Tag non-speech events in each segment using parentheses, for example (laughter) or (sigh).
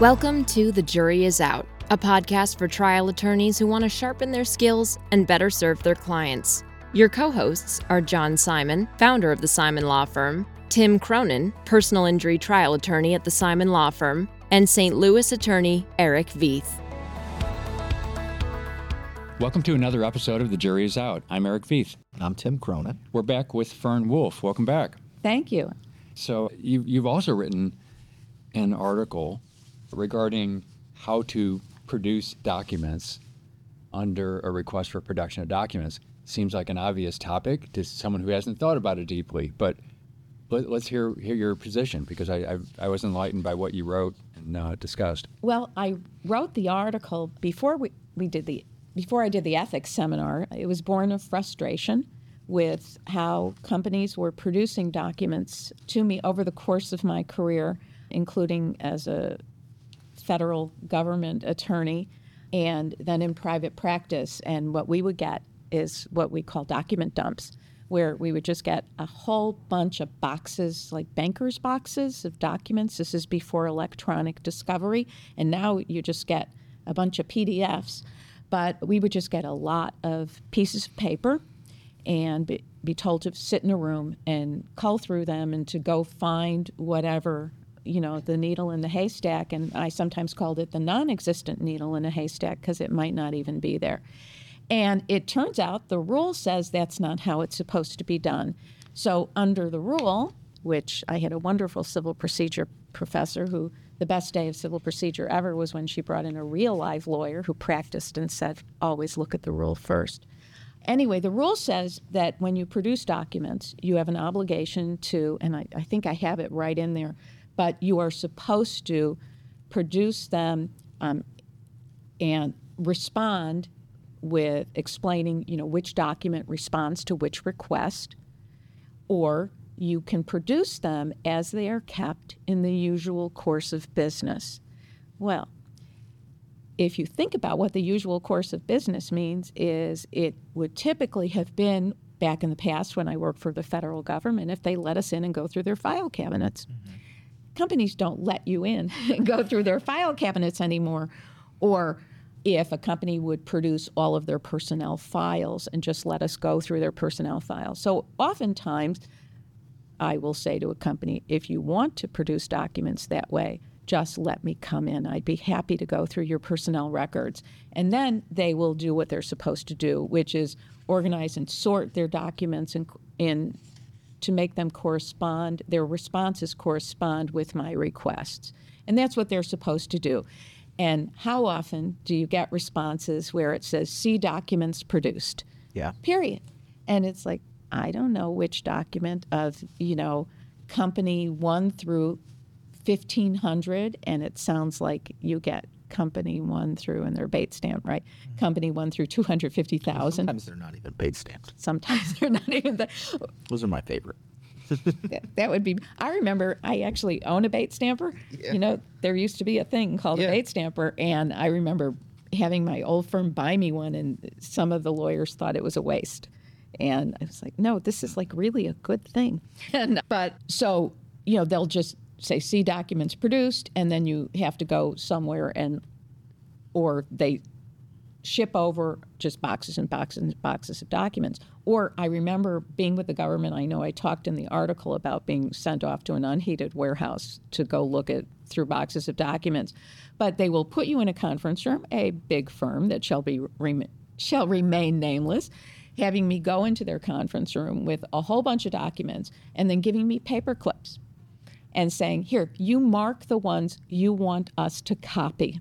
Welcome to The Jury Is Out, a podcast for trial attorneys who want to sharpen their skills and better serve their clients. Your co hosts are John Simon, founder of the Simon Law Firm, Tim Cronin, personal injury trial attorney at the Simon Law Firm, and St. Louis attorney Eric Veith. Welcome to another episode of The Jury Is Out. I'm Eric Veith. I'm Tim Cronin. We're back with Ferne Wolf. Welcome back. Thank you. So, you, you've also written an article regarding how to produce documents under a request for production of documents. Seems like an obvious topic to someone who hasn't thought about it deeply, but let, us hear, hear your position because I, I, I, was enlightened by what you wrote and uh, discussed. Well, I wrote the article before we, we did the before I did the ethics seminar. It was born of frustration with how companies were producing documents to me over the course of my career, including as a federal government attorney and then in private practice. And what we would get is what we call document dumps, where we would just get a whole bunch of boxes, like banker's boxes of documents. This is before electronic discovery. And now you just get a bunch of PDFs. But we would just get a lot of pieces of paper and be, be told to sit in a room and cull through them and to go find whatever you know the needle in the haystack and i sometimes called it the non-existent needle in a haystack because it might not even be there. And it turns out the rule says that's not how it's supposed to be done. So under the rule which i had a wonderful civil procedure professor who the best day of civil procedure ever was when she brought in a real live lawyer who practiced and said always look at the rule first. Anyway, the rule says that when you produce documents, you have an obligation to, and I, I think I have it right in there, but you are supposed to produce them um, and respond with explaining, you know, which document responds to which request, or you can produce them as they are kept in the usual course of business. Well, if you think about what the usual course of business means is it would typically have been back in the past when I worked for the federal government if they let us in and go through their file cabinets. Mm-hmm companies don't let you in and (laughs) go through their file cabinets anymore. Or if a company would produce all of their personnel files and just let us go through their personnel files. So oftentimes, I will say to a company, if you want to produce documents that way, just let me come in. I'd be happy to go through your personnel records. And then they will do what they're supposed to do, which is organize and sort their documents in, in to make them correspond, their responses correspond with my requests. And that's what they're supposed to do. And how often do you get responses where it says, see documents produced? Yeah. Period. And it's like, I don't know which document of, you know, company one through 1500, and it sounds like you get company one through, and they're Bates stamped, right? Mm-hmm. Company one through 250,000. Sometimes they're not even Bates stamped. Sometimes (laughs) they're not even. The, Those are my favorite. that, that, would be. I remember I actually own a Bates stamper. Yeah. You know, there used to be a thing called yeah. a Bates stamper, and I remember having my old firm buy me one, and some of the lawyers thought it was a waste. And I was like, no, this is like really a good thing. (laughs) And, but so, you know, they'll just say see documents produced and then you have to go somewhere and or they ship over just boxes and boxes and boxes of documents. Or i remember being with the government i know i talked in the article about being sent off to an unheated warehouse to go look at through boxes of documents. But they will put you in a conference room a big firm that shall be shall remain nameless having me go into their conference room with a whole bunch of documents and then giving me paper clips and saying, Here, you mark the ones you want us to copy.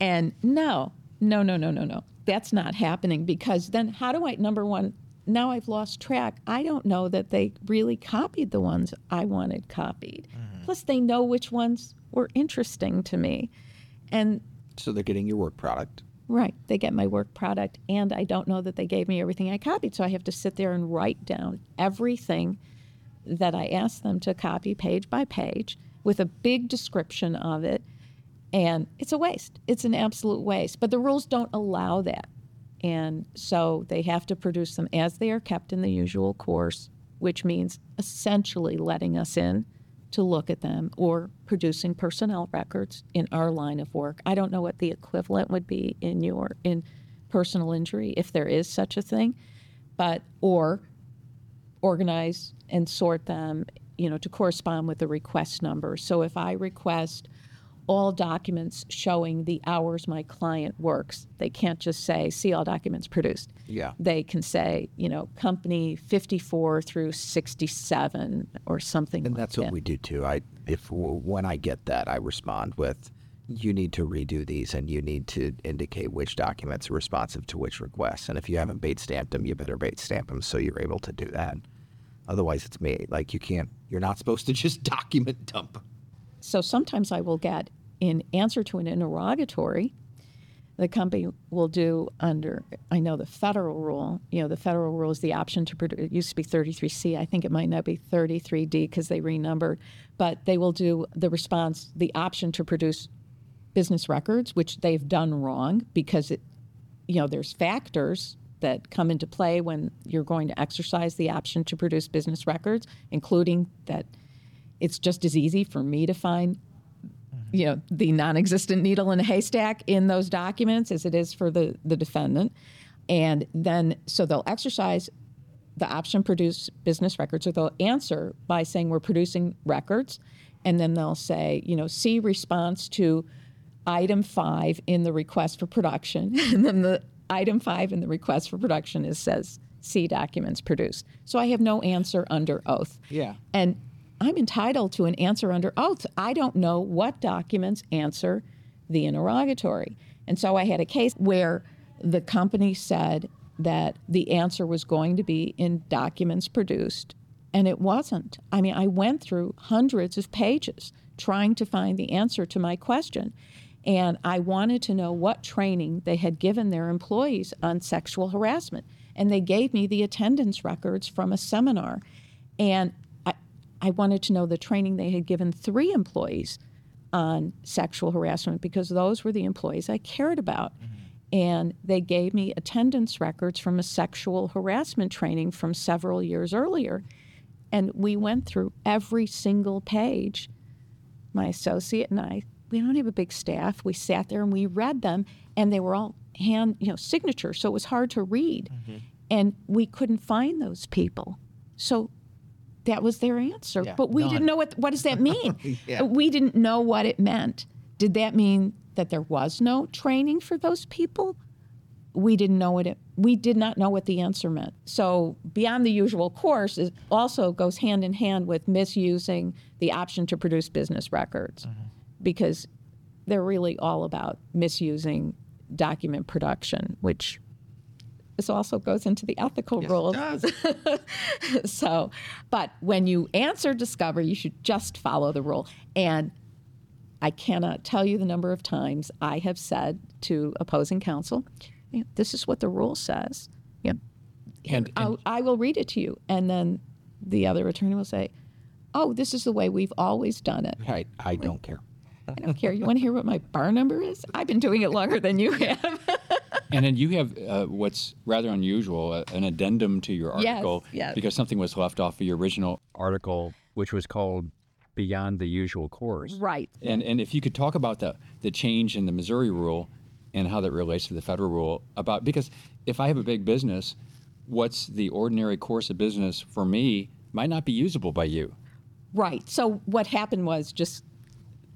And no, no, no, no, no, no. That's not happening because then how do I, number one, now I've lost track. I don't know that they really copied the ones I wanted copied. Mm-hmm. Plus, they know which ones were interesting to me. And so they're getting your work product. Right. They get my work product, and I don't know that they gave me everything I copied. So I have to sit there and write down everything that I asked them to copy page by page with a big description of it. And it's a waste. It's an absolute waste. But the rules don't allow that. And so they have to produce them as they are kept in the usual course, which means essentially letting us in to look at them or producing personnel records in our line of work. I don't know what the equivalent would be in your in personal injury if there is such a thing, but or organize and sort them, you know, to correspond with the request number. So if I request all documents showing the hours my client works, they can't just say see all documents produced. Yeah. They can say, you know, company 54 through 67 or something And like that's what we do too. I if when I get that, I respond with, "You need to redo these, and you need to indicate which documents are responsive to which requests. And if you haven't Bates stamped them, you better Bates stamp them so you're able to do that. Otherwise, it's me. Like you can't. You're not supposed to (laughs) just document dump. So sometimes I will get in answer to an interrogatory, the company will do under, I know the federal rule, you know, the federal rule is the option to produce, it used to be 33C. I think it might now be 33D because they renumbered, but they will do the response, the option to produce business records, which they've done wrong because it, you know, there's factors that come into play when you're going to exercise the option to produce business records, including that it's just as easy for me to find mm-hmm. you know the non-existent needle in a haystack in those documents as it is for the the defendant. And then so they'll exercise the option produce business records or they'll answer by saying we're producing records. And then they'll say you know see response to item 5 in the request for production. (laughs) And then the item 5 in the request for production is says see documents produced so i have no answer under oath Yeah. and I'm entitled to an answer under oath. I don't know what documents answer the interrogatory. And so I had a case where the company said that the answer was going to be in documents produced, and it wasn't. I mean, I went through hundreds of pages trying to find the answer to my question. And I wanted to know what training they had given their employees on sexual harassment. And they gave me the attendance records from a seminar. And I, I wanted to know the training they had given three employees on sexual harassment because those were the employees I cared about. Mm-hmm. And they gave me attendance records from a sexual harassment training from several years earlier. And we went through every single page. My associate and I, we don't have a big staff. We sat there and we read them, and they were all hand, you know, signature, so it was hard to read. Mm-hmm. And we couldn't find those people. So that was their answer. Yeah, but we none. didn't know what what does that mean? (laughs) Yeah. Uh, we didn't know what it meant. Did that mean that there was no training for those people? We didn't know what it we did not know what the answer meant. So beyond the usual course it also goes hand in hand with misusing the option to produce business records mm-hmm. Because they're really all about misusing document production, which this also goes into the ethical rules. (laughs) so, but when you answer discovery, you should just follow the rule. And I cannot tell you the number of times I have said to opposing counsel, "This is what the rule says." Yeah, And, I'll, I will read it to you, and then the other attorney will say, "Oh, this is the way we've always done it." Right. I don't care. I don't care. You want to hear what my bar number is? I've been doing it longer than you have. (laughs) And then you have uh, what's rather unusual, uh, an addendum to your Yes, article yes. because something was left off of your original article, which was called Beyond the Usual Course. right. And and if you could talk about the the change in the Missouri rule and how that relates to the federal rule about because if I have a big business, what's the ordinary course of business for me might not be usable by you. Right. So what happened was just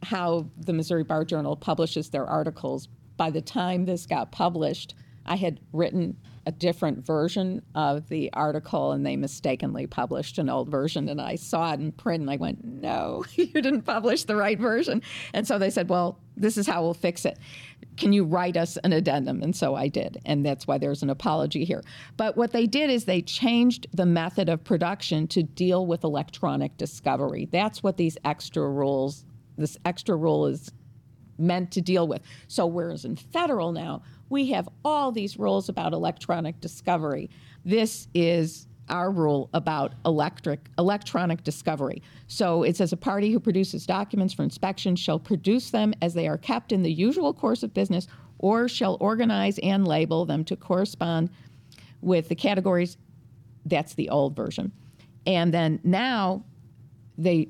how the Missouri Bar Journal publishes their articles. By the time this got published, I had written a different version of the article and they mistakenly published an old version and I saw it in print and I went, "No, (laughs) you didn't publish the right version." And so they said, "Well, this is how we'll fix it. Can you write us an addendum?" And so I did. And that's why there's an apology here. But what they did is they changed the method of production to deal with electronic discovery. That's what these extra rules this extra rule is meant to deal with. So, whereas in federal now, we have all these rules about electronic discovery. This is our rule about electric electronic discovery. So it says a party who produces documents for inspection shall produce them as they are kept in the usual course of business or shall organize and label them to correspond with the categories that's the old version. And then now they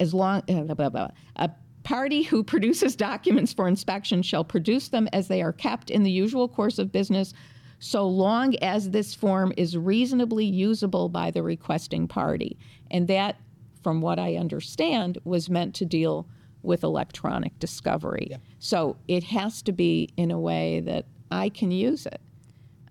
as long uh, blah, blah, a party who produces documents for inspection shall produce them as they are kept in the usual course of business so long as this form is reasonably usable by the requesting party. And that from what i understand was meant to deal with electronic discovery. So it has to be in a way that i can use it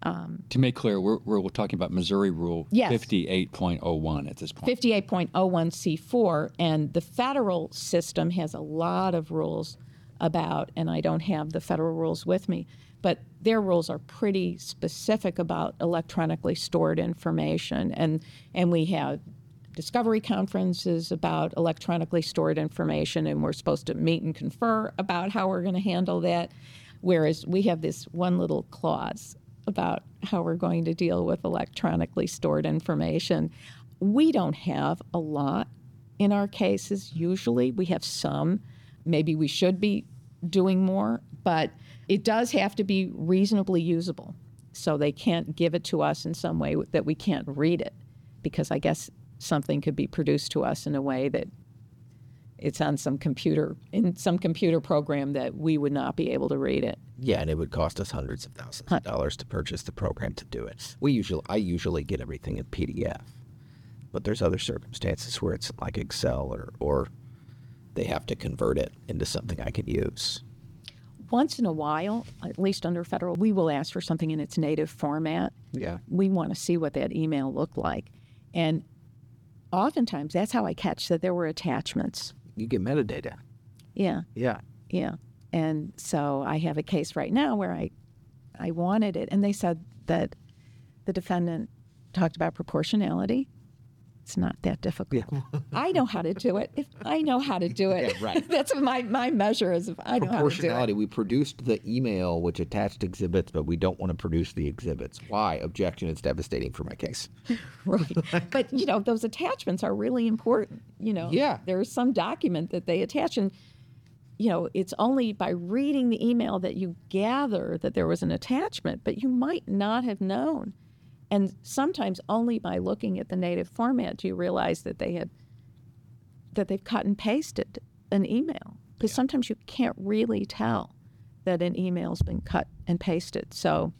Um, to make clear, we're, we're talking about Missouri Rule Yes. 58.01 at this point. 58.01C4, and the federal system has a lot of rules about, and I don't have the federal rules with me, but their rules are pretty specific about electronically stored information. And, and we have discovery conferences about electronically stored information, and we're supposed to meet and confer about how we're going to handle that. Whereas we have this one little clause about how we're going to deal with electronically stored information. We don't have a lot in our cases usually. We have some. Maybe we should be doing more, but it does have to be reasonably usable. So they can't give it to us in some way that we can't read it, because I guess something could be produced to us in a way that it's on some computer in some computer program that we would not be able to read it. Yeah, and it would cost us hundreds of thousands of dollars to purchase the program to do it. We usually, I usually get everything in PDF, but there's other circumstances where it's like Excel or or they have to convert it into something I can use. Once in a while, at least under federal, we will ask for something in its native format. Yeah. We want to see what that email looked like. And oftentimes that's how I catch that there were attachments. You get metadata. Yeah. Yeah. Yeah. And so I have a case right now where I I wanted it and they said that the defendant talked about proportionality. It's not that difficult. (laughs) I know how to do it. If I know how to do it. Yeah, right. (laughs) That's my my measure is if I know how to do it. Proportionality. We produced the email which attached exhibits, but we don't want to produce the exhibits. Why? Objection. It's devastating for my case. (laughs) Right. but you know, those attachments are really important. You know, Yeah. There's some document that they attach and you know, it's only by reading the email that you gather that there was an attachment, but you might not have known. And sometimes only by looking at the native format do you realize that they had that they've cut and pasted an email. Because sometimes you can't really tell that an email's been cut and pasted. So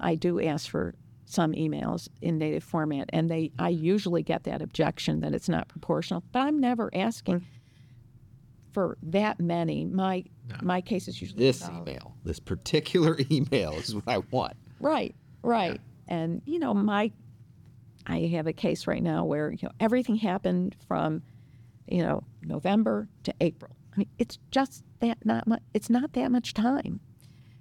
I do ask for some emails in native format and they I usually get that objection that it's not proportional, but I'm never asking for that many. My my case is usually This about- email, this particular (laughs) email, is what I want. Right, right. And you know, my I have a case right now where you know everything happened from you know November to April. I mean, it's just that not much. It's not that much time.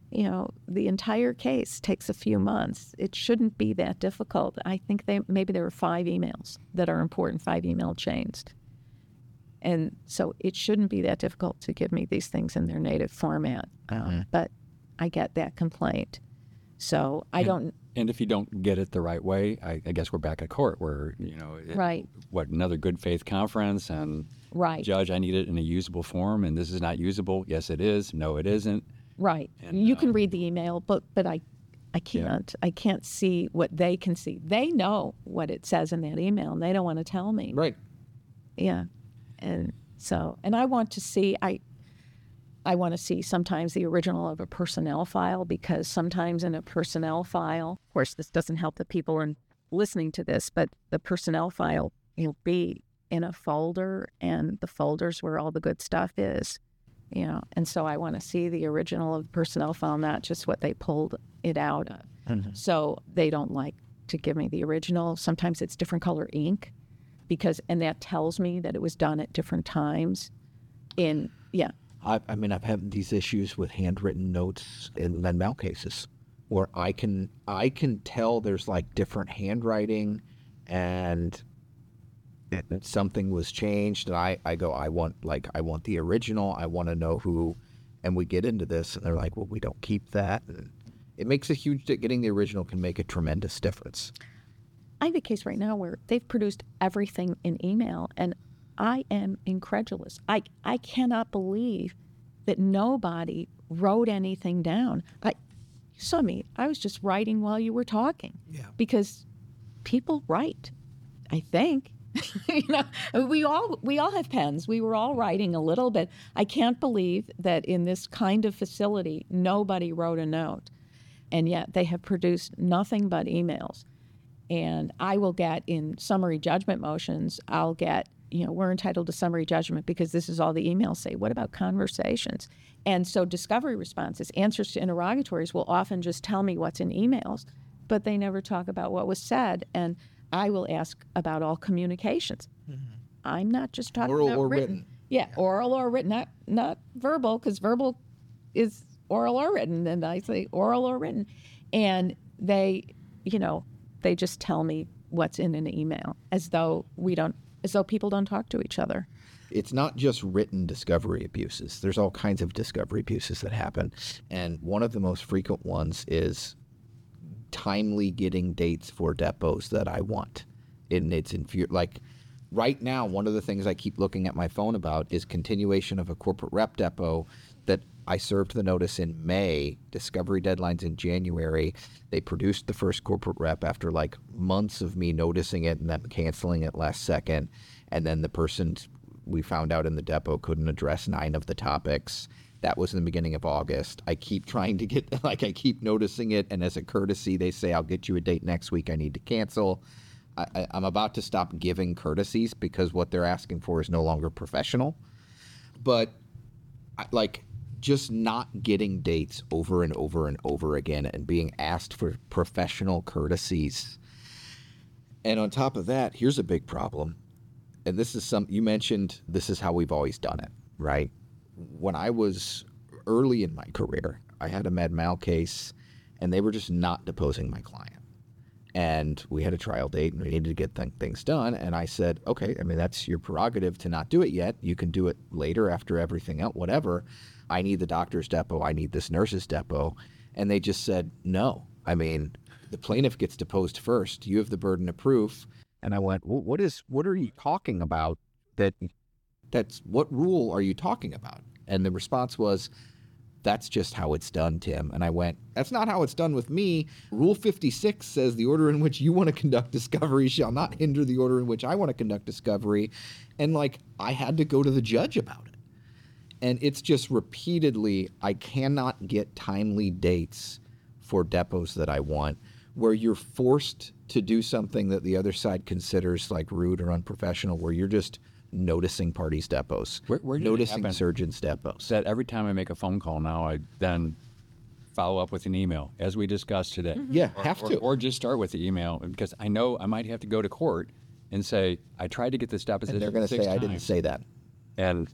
You know, the entire case takes a few months. It shouldn't be that difficult. I think they maybe there were five emails that are important, five email chains. And so it shouldn't be that difficult to give me these things in their native format. Um, but I get that complaint. So I don't, And if you don't get it the right way, I, I guess we're back at court where, you know, it- Right. what, another good faith conference and Right. judge, I need it in a usable form and this is not usable. Yes, it is. No, it isn't. right. And, you can um, read the email, but, but I, I can't. I can't see what they can see. They know what it says in that email and they don't want to tell me. Right. Yeah. And so, and I want to see, I, I want to see sometimes the original of a personnel file because sometimes in a personnel file, of course, this doesn't help the people are listening to this, but the personnel file will be in a folder and the folder's where all the good stuff is, you know. And so I want to see the original of the personnel file, not just what they pulled it out of. Mm-hmm. So they don't like to give me the original. Sometimes it's different color ink because, and that tells me that it was done at different times. In, yeah, I, I mean, I've had these issues with handwritten notes in mal cases where I can I can tell there's like different handwriting and something was changed and I, I go I want like I want the original. I want to know who and we get into this and they're like well we don't keep that. And it makes a huge getting the original can make a tremendous difference. I have a case right now where they've produced everything in email, and I am incredulous. I I cannot believe that nobody wrote anything down. I you saw me. I was just writing while you were talking. Yeah. Because people write, I think, (laughs) you know, we all we all have pens. We were all writing a little bit. I can't believe that in this kind of facility nobody wrote a note. And yet they have produced nothing but emails. And I will get in summary judgment motions, I'll get, you know, we're entitled to summary judgment because this is all the emails say. What about conversations? And so discovery responses, answers to interrogatories will often just tell me what's in emails, but they never talk about what was said. And I will ask about all communications. Mm-hmm. I'm not just talking Oral about or written. written. Yeah, oral or written, not not verbal, because verbal is oral or written, and I say oral or written, and they, you know, they just tell me what's in an email as though we don't, as though people don't talk to each other. it's not just written discovery abuses. There's all kinds of discovery abuses that happen. And one of the most frequent ones is timely getting dates for depots that I want. And it's infu- like right now, one of the things I keep looking at my phone about is continuation of a corporate rep depot that I served the notice in May, discovery deadlines in January. They produced the first corporate rep after like months of me noticing it and then canceling it last second. And then the person we found out in the depot couldn't address nine of the topics. That was in the beginning of August. I keep trying to get, (laughs) like, I keep noticing it. And as a courtesy, they say, I'll get you a date next week. I need to cancel. I, I'm about to stop giving courtesies because what they're asking for is no longer professional. But, like, just not getting dates over and over and over again and being asked for professional courtesies. And on top of that, here's a big problem. And this is some, you mentioned this is how we've always done it, right? When I was early in my career, I had a med mal case and they were just not deposing my client. And we had a trial date and we needed to get th- things done. And I said, okay, I mean, that's your prerogative to not do it yet. You can do it later after everything else, whatever. I need the doctor's depot. I need this nurse's depot. And they just said, no. I mean, the plaintiff gets deposed first. You have the burden of proof. And I went, well, what is, what are you talking about that, that's, what rule are you talking about? And the response was, that's just how it's done, Tim. And I went, that's not how it's done with me. Rule 56 says the order in which you want to conduct discovery shall not hinder the order in which I want to conduct discovery. And like, I had to go to the judge about it. And it's just repeatedly, I cannot get timely dates for depots that I want where you're forced to do something that the other side considers like rude or unprofessional, where you're just noticing parties' depots, Where- where noticing surgeons' depots. that every time I make a phone call now, I then follow up with an email, as we discussed today. Mm-hmm. Yeah, Or- have or, to. Or just start with the email because I know I might have to go to court and say I tried to get this deposition. and they're going to say, I didn't say that. and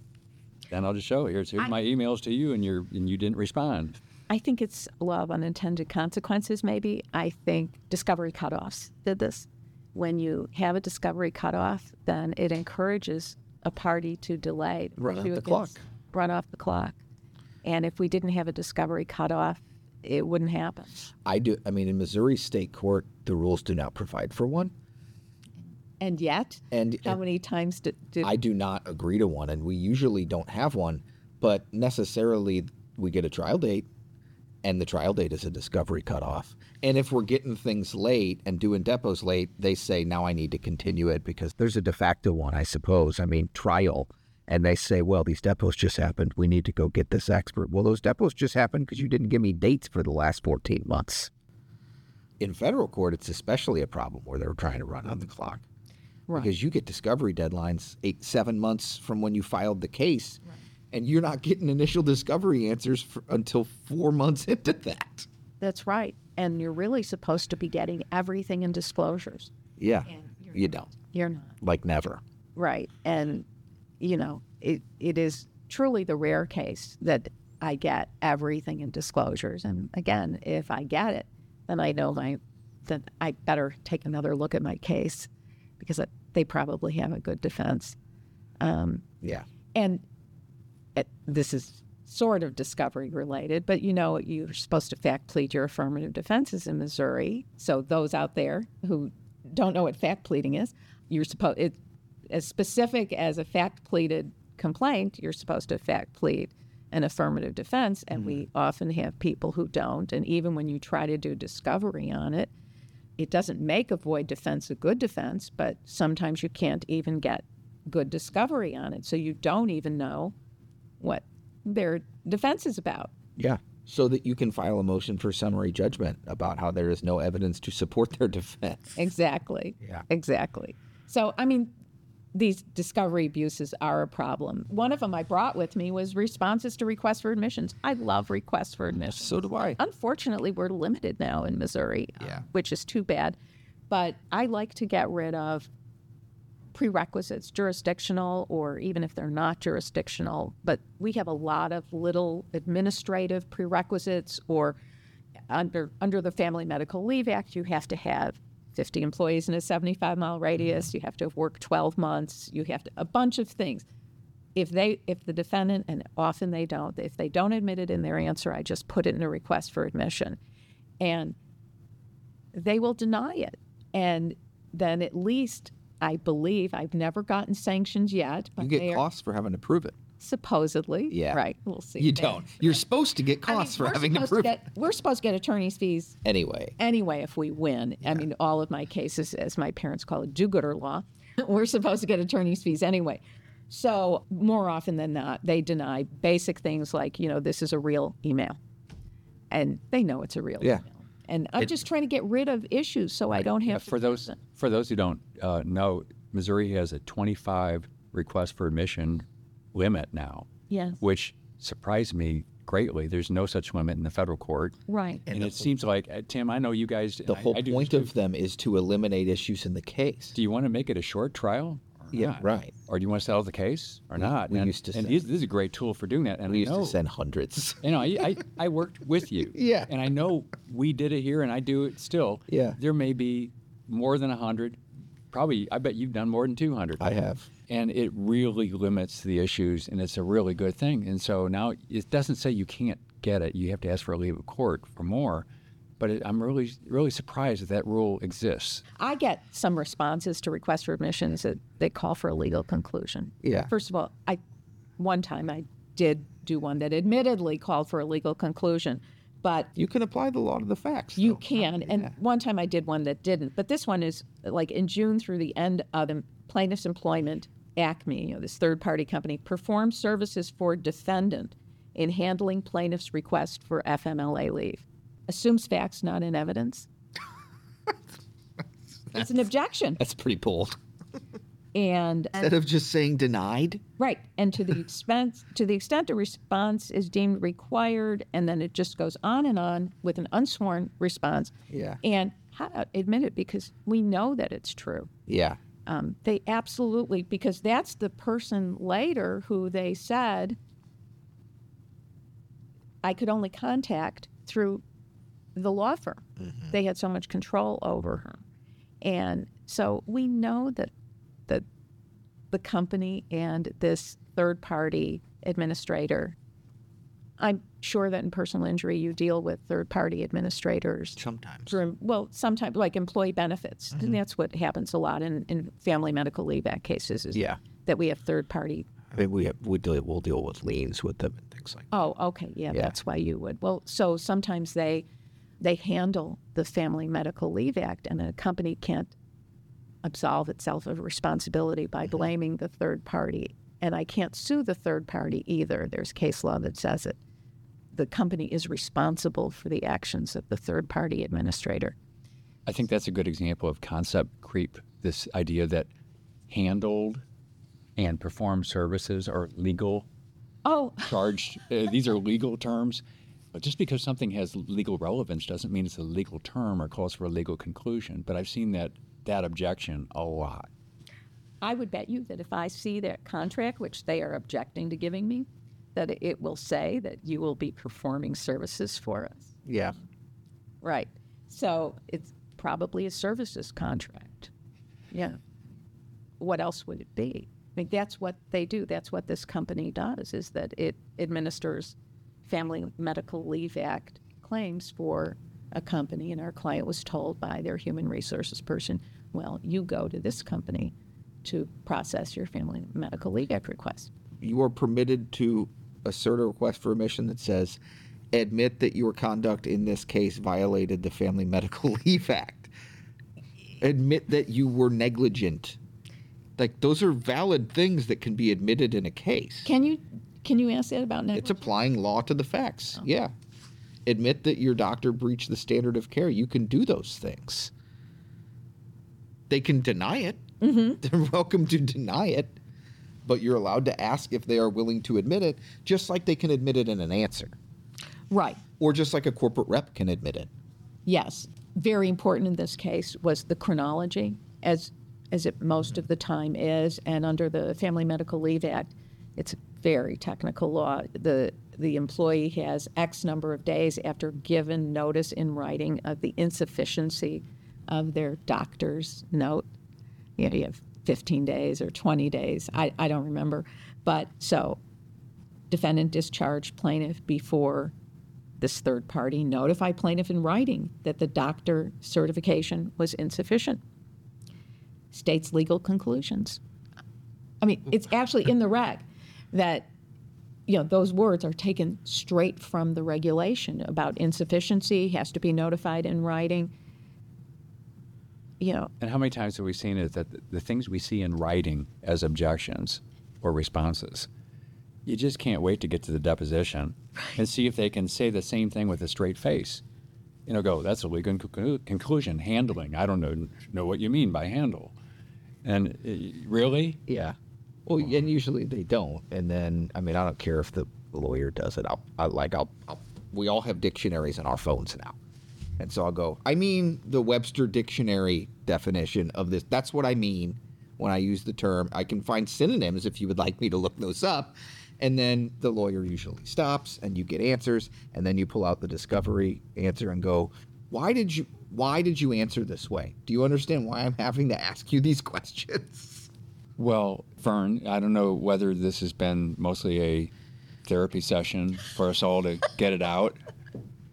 then I'll just show here's here's my emails to you, and you're and you didn't respond. I think it's law of unintended consequences, maybe. I think discovery cutoffs did this. When you have a discovery cutoff, then it encourages a party to delay. Run off the clock. Run off the clock. And if we didn't have a discovery cutoff, it wouldn't happen. I do. I mean, in Missouri State Court, the rules do not provide for one, And yet, and how many times did, did I do not agree to one, and we usually don't have one. But necessarily, we get a trial date, and the trial date is a discovery cutoff. And if we're getting things late and doing depots late, they say now I need to continue it because there's a de facto one, I suppose. I mean, trial. And they say, well, these depots just happened. We need to go get this expert. Well, those depots just happened because you didn't give me dates for the last 14 months. In federal court, it's especially a problem where they're trying to run on the clock Right. because you get discovery deadlines eight, seven months from when you filed the case, and you're not getting initial discovery answers for, until four months (laughs) into that. That's right. And you're really supposed to be getting everything in disclosures. Yeah, you don't. You're not. Like never. Right. And, you know, it, it is truly the rare case that I get everything in disclosures. And again, if I get it, then I know my, that I better take another look at my case because it, they probably have a good defense. Um, Yeah. and it, this is sort of discovery related, but you know, you're supposed to fact plead your affirmative defenses in Missouri. So those out there who don't know what fact pleading is, you're supposed it as specific as a fact pleaded complaint. You're supposed to fact plead an affirmative defense, and we often have people who don't. And even when you try to do discovery on it, it doesn't make a void defense a good defense, but sometimes you can't even get good discovery on it. So you don't even know what their defense is about. Yeah. So that you can file a motion for summary judgment about how there is no evidence to support their (laughs) defense. Exactly. Yeah. Exactly. So, I mean, these discovery abuses are a problem. One of them I brought with me was responses to requests for admissions. I love requests for admissions. So do I. Unfortunately, we're limited now in Missouri, uh, Yeah. which is too bad. But I like to get rid of prerequisites, jurisdictional, or even if they're not jurisdictional. But we have a lot of little administrative prerequisites, or under under the Family Medical Leave Act, you have to have 50 employees in a 75 mile radius. Mm-hmm. You have to have worked 12 months. You have to a bunch of things. If they if the defendant and often they don't, if they don't admit it in their answer, I just put it in a request for admission, and they will deny it. And then at least I believe I've never gotten sanctions yet, but You get costs for having to prove it. Supposedly. Yeah. Right. We'll see. You don't. (laughs) You're supposed to get I mean, costs for having to prove it. get, We're supposed to get attorney's fees Anyway. anyway if we win. I mean, all of my cases, as my parents call it, do-gooder law, (laughs) we're supposed to get attorney's fees anyway. So more often than not, they deny basic things like, you know, this is a real email, and they know it's a real Yeah. email. And I'm just trying to get rid of issues so I don't have to for those for those who don't uh, know, Missouri has a 25 request for admission limit now, Yes. which surprised me greatly. There's no such limit in the federal court, Right. and, it seems like uh, Tim. I know you guys. The I- whole I do point of them is to eliminate issues in the case. Do you want to make it a short trial? Yeah, not? right. Or do you want to settle the case or not? we and used to and say- this this is a great tool for doing that. And We I used know, to send hundreds. (laughs) you know, I, I, (laughs) I worked with you. Yeah. And I know we did it here and I do it still. Yeah. There may be more than 100. Probably, I bet you've done more than 200. I have. And it really limits the issues and it's a really good thing. And so now it doesn't say you can't get it. You have to ask for a leave of court for more. But it, I'm really, really surprised that that rule exists. I get some responses to requests for admissions that they call for a legal conclusion. Yeah. First of all, I one time I did do one that admittedly called for a legal conclusion, but You can apply the law to the facts. you though. can. And one time I did one that didn't. But this one is like in June through the end of the plaintiff's employment, Acme, you know, this third party company, performed services for defendant in handling plaintiff's request for FMLA leave. Assumes facts not in evidence. it's an objection. That's pretty bold. And Instead of just saying denied, Right, and to the expense, to the extent a response is deemed required, and then it just goes on and on with an unsworn response. Yeah. And how, admit it because we know that it's true. yeah. Um, they absolutely because that's the person later who they said I could only contact through the law firm. They had so much control over her, and so we know that that the company and this third party administrator. I'm sure that in personal injury you deal with third party administrators. Sometimes. for well sometimes like employee benefits. And mm-hmm. that's what happens a lot in, in family medical leave act cases is Yeah. that we have third party I mean, we have, we deal, we'll deal with liens with them and things like that. oh okay. Yeah, Yeah. that's why you would. Well so sometimes they they handle the family medical leave act and a company can't absolve itself of responsibility by mm-hmm. blaming the third party. And i can't sue the third party either. There's case law that says it the company is responsible for the actions of the third party administrator I think that's a good example of concept creep. This idea that handled and performed services are legal, oh (laughs) charged. uh, these are legal terms. But just because something has legal relevance doesn't mean it's a legal term or calls for a legal conclusion. But I've seen that that objection a lot. I would bet you that if I see that contract, which they are objecting to giving me, that it will say that you will be performing services for us. Yeah. Right. So it's probably a services contract. Yeah. What else would it be? I mean, that's what they do. That's what this company does, is that it administers Family Medical Leave Act claims for a company. And our client was told by their human resources person, well, you go to this company to process your Family Medical Leave Act request. You are permitted to assert a request for admission that says, admit that your conduct in this case violated the Family Medical (laughs) Leave Act. admit that you were negligent. Like those are valid things that can be admitted in a case. Can you can you ask that about It's applying law to the facts. Oh. Yeah. Admit that your doctor breached the standard of care. You can do those things. They can deny it. Mm-hmm. (laughs) They're welcome to deny it, but you're allowed to ask if they are willing to admit it, just like they can admit it in an answer, right. or just like a corporate rep can admit it. Yes, very important in this case was the chronology, as as it most of the time is, and under the Family Medical Leave Act, it's a very technical law. the The employee has X number of days after given notice in writing of the insufficiency of their doctor's note. You know, you have 15 days or 20 days. I, I don't remember, but so defendant discharged plaintiff before this third party notify plaintiff in writing that the doctor certification was insufficient. States legal conclusions. I mean, it's actually in the reg that you know those words are taken straight from the regulation about insufficiency has to be notified in writing. You know, And how many times have we seen it that the, the things we see in writing as objections or responses, you just can't wait to get to the deposition and see if they can say the same thing with a straight face. You know, go, that's a legal conclu- conclusion. Handling. I don't know, know what you mean by handle. And uh, really? Yeah. Well, and usually they don't. And then, I mean, I don't care if the lawyer does it. I'll, I like, I'll, I'll, we all have dictionaries in our phones now. And so I'll go, I mean the Webster dictionary definition of this. That's what I mean when I use the term. I can find synonyms if you would like me to look those up. And then the lawyer usually stops and you get answers. And then you pull out the discovery answer and go, why did you, why did you answer this way? Do you understand why I'm having to ask you these (laughs) questions? Well, Ferne, I don't know whether this has been mostly a therapy session for us all to get it out,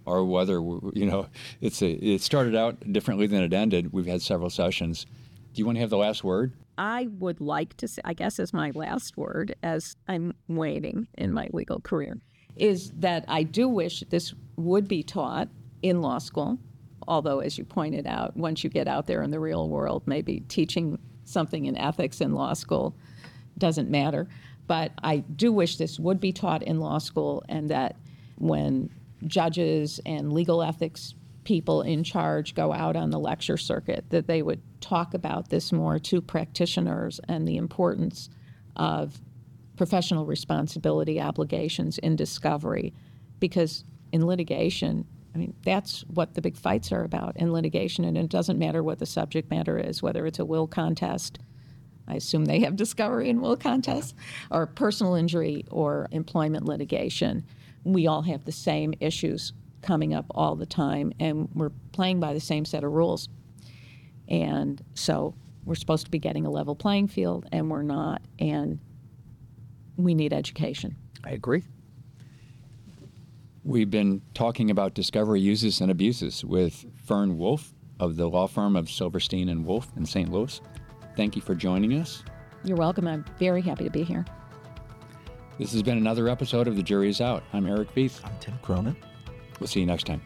or whether you know it's a it started out differently than it ended. We've had several sessions. Do you want to have the last word? I would like to say, I guess, as my last word, as I'm waiting in my legal career, is that I do wish this would be taught in law school. Although, as you pointed out, once you get out there in the real world, maybe teaching something in ethics in law school doesn't matter. But I do wish this would be taught in law school and that when judges and legal ethics people in charge go out on the lecture circuit, that they would talk about this more to practitioners and the importance of professional responsibility obligations in discovery. Because in litigation, I mean, that's what the big fights are about in litigation, and it doesn't matter what the subject matter is, whether it's a will contest. I assume they have discovery in will contests, or personal injury or employment litigation. We all have the same issues coming up all the time, and we're playing by the same set of rules. And so we're supposed to be getting a level playing field, and we're not. And we need education. I agree. We've been talking about discovery uses and abuses with Ferne Wolf of the law firm of Silverstein and Wolf in St. Louis. Thank you for joining us. You're welcome. I'm very happy to be here. This has been another episode of The Jury is Out. I'm Eric Veith. I'm Tim Cronin. We'll see you next time.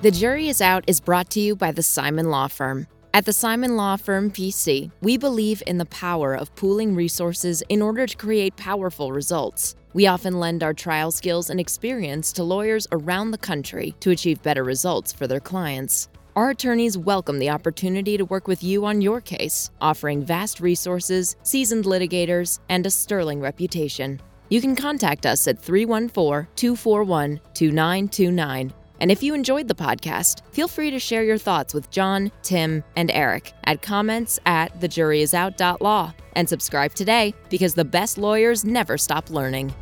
The Jury is Out is brought to you by the Simon Law Firm. At the Simon Law Firm PC, we believe in the power of pooling resources in order to create powerful results. We often lend our trial skills and experience to lawyers around the country to achieve better results for their clients. Our attorneys welcome the opportunity to work with you on your case, offering vast resources, seasoned litigators, and a sterling reputation. You can contact us at 314 241 2929. And if you enjoyed the podcast, feel free to share your thoughts with John, Tim, and Eric at comments at thejuryisout.law. And subscribe today because the best lawyers never stop learning.